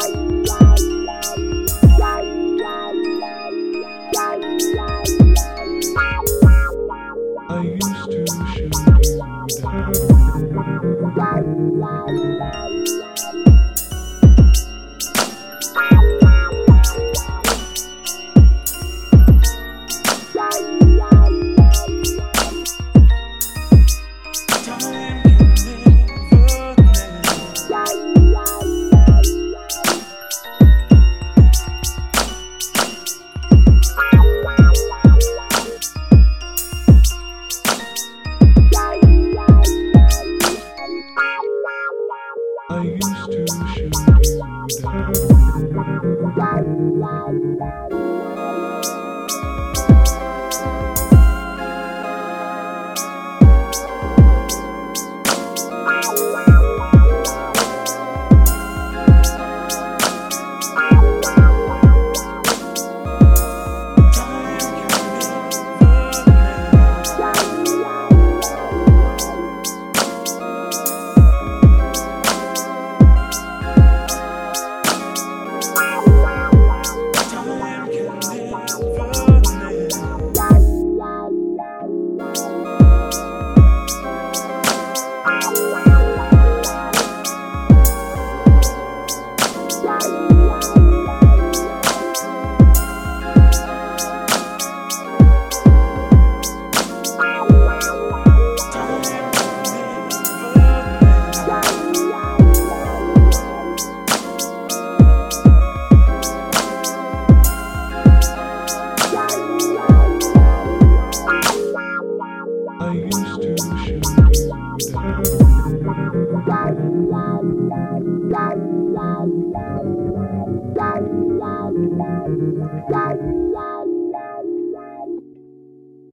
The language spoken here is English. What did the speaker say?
I used to shoot you down. I used to shoot you down. I used to shoot you.